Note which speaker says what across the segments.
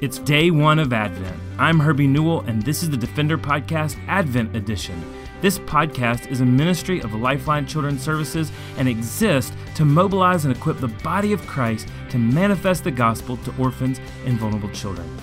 Speaker 1: It's day one of Advent. I'm Herbie Newell, and this is the Defender Podcast Advent Edition. This podcast is a ministry of Lifeline Children's Services and exists to mobilize and equip the body of Christ to manifest the gospel to orphans and vulnerable children.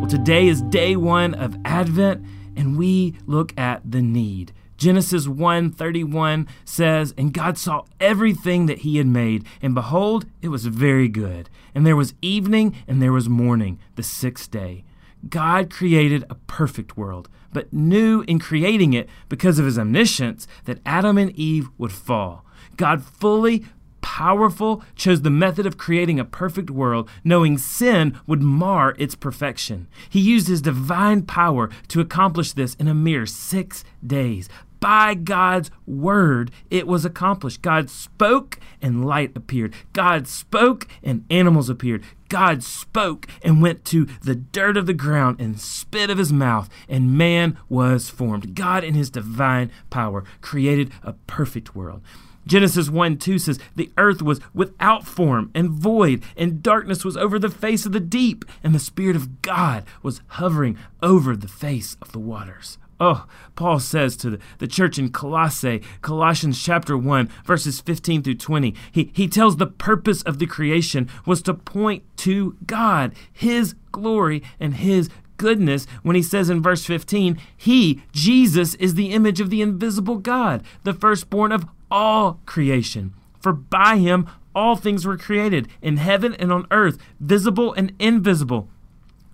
Speaker 1: Well, today is day one of Advent, and we look at the need. Genesis 1:31 says, "And God saw everything that he had made, and behold, it was very good. And there was evening and there was morning, the sixth day." God created a perfect world, but knew in creating it because of his omniscience that Adam and Eve would fall. God fully powerful, chose the method of creating a perfect world, knowing sin would mar its perfection. He used his divine power to accomplish this in a mere six days by God's word, it was accomplished. God spoke and light appeared. God spoke and animals appeared. God spoke and went to the dirt of the ground and spit of his mouth, and man was formed. God, in his divine power, created a perfect world. Genesis 1 2 says, The earth was without form and void, and darkness was over the face of the deep, and the Spirit of God was hovering over the face of the waters. Oh, Paul says to the, the church in Colossae, Colossians chapter 1, verses 15 through 20, he, he tells the purpose of the creation was to point to God, His glory, and His goodness when he says in verse 15, He, Jesus, is the image of the invisible God, the firstborn of all creation. For by him all things were created, in heaven and on earth, visible and invisible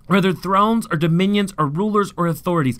Speaker 1: whether thrones or dominions or rulers or authorities,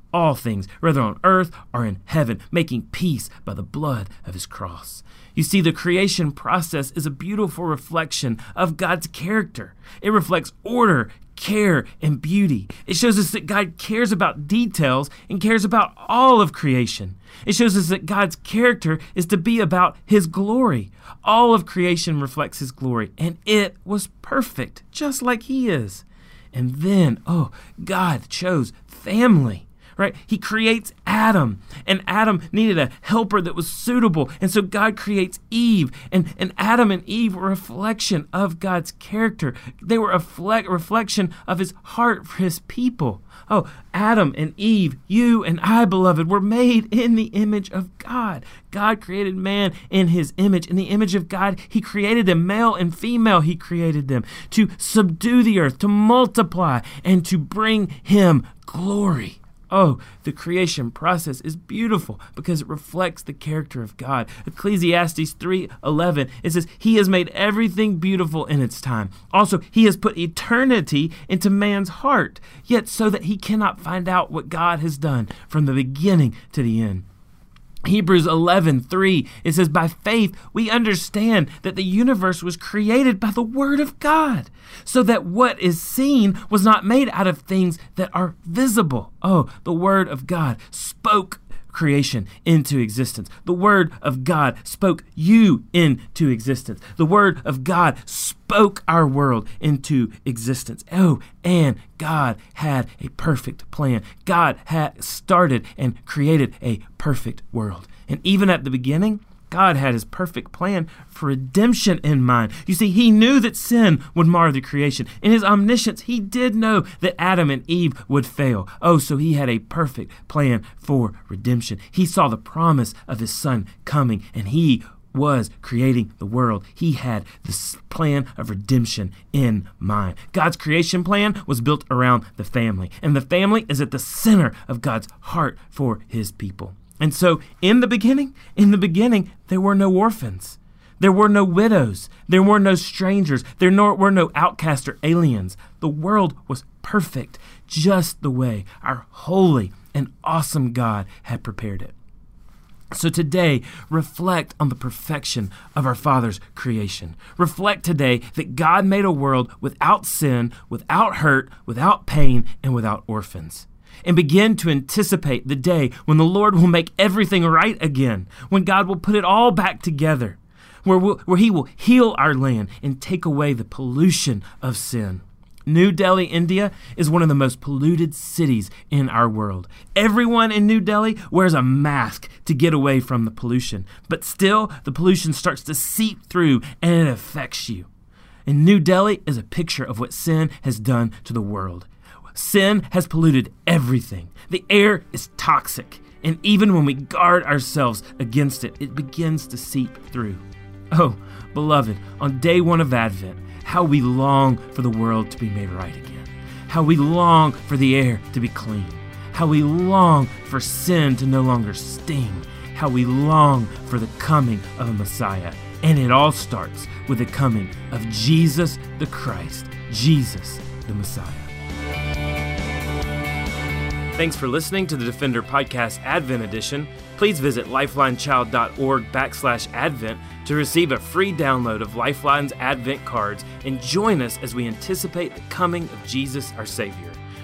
Speaker 1: all things, whether on earth or in heaven, making peace by the blood of his cross. You see, the creation process is a beautiful reflection of God's character. It reflects order, care, and beauty. It shows us that God cares about details and cares about all of creation. It shows us that God's character is to be about His glory. All of creation reflects His glory, and it was perfect, just like He is. And then, oh, God chose family right? He creates Adam, and Adam needed a helper that was suitable. And so God creates Eve, and, and Adam and Eve were a reflection of God's character. They were a fle- reflection of his heart for his people. Oh, Adam and Eve, you and I, beloved, were made in the image of God. God created man in his image. In the image of God, he created them, male and female, he created them to subdue the earth, to multiply, and to bring him glory. Oh, the creation process is beautiful because it reflects the character of God. Ecclesiastes 3:11 it says he has made everything beautiful in its time. Also, he has put eternity into man's heart, yet so that he cannot find out what God has done from the beginning to the end. Hebrews 11, 3, it says, By faith we understand that the universe was created by the Word of God, so that what is seen was not made out of things that are visible. Oh, the Word of God spoke creation into existence. The Word of God spoke you into existence. The Word of God spoke our world into existence. Oh, and God had a perfect plan. God had started and created a perfect world. And even at the beginning, God had his perfect plan for redemption in mind. You see, he knew that sin would mar the creation. In his omniscience, he did know that Adam and Eve would fail. Oh, so he had a perfect plan for redemption. He saw the promise of his son coming, and he was creating the world. He had this plan of redemption in mind. God's creation plan was built around the family, and the family is at the center of God's heart for his people. And so, in the beginning, in the beginning, there were no orphans. There were no widows. There were no strangers. There were no outcasts or aliens. The world was perfect, just the way our holy and awesome God had prepared it. So today, reflect on the perfection of our Father's creation. Reflect today that God made a world without sin, without hurt, without pain, and without orphans. And begin to anticipate the day when the Lord will make everything right again, when God will put it all back together, where, we'll, where He will heal our land and take away the pollution of sin. New Delhi, India is one of the most polluted cities in our world. Everyone in New Delhi wears a mask to get away from the pollution, but still the pollution starts to seep through and it affects you. And New Delhi is a picture of what sin has done to the world. Sin has polluted everything. The air is toxic, and even when we guard ourselves against it, it begins to seep through. Oh, beloved, on day one of Advent, how we long for the world to be made right again. How we long for the air to be clean. How we long for sin to no longer sting. How we long for the coming of a Messiah. And it all starts with the coming of Jesus the Christ, Jesus the Messiah. Thanks for listening to the Defender Podcast Advent Edition. Please visit lifelinechild.org backslash Advent to receive a free download of Lifeline's Advent cards and join us as we anticipate the coming of Jesus our Savior.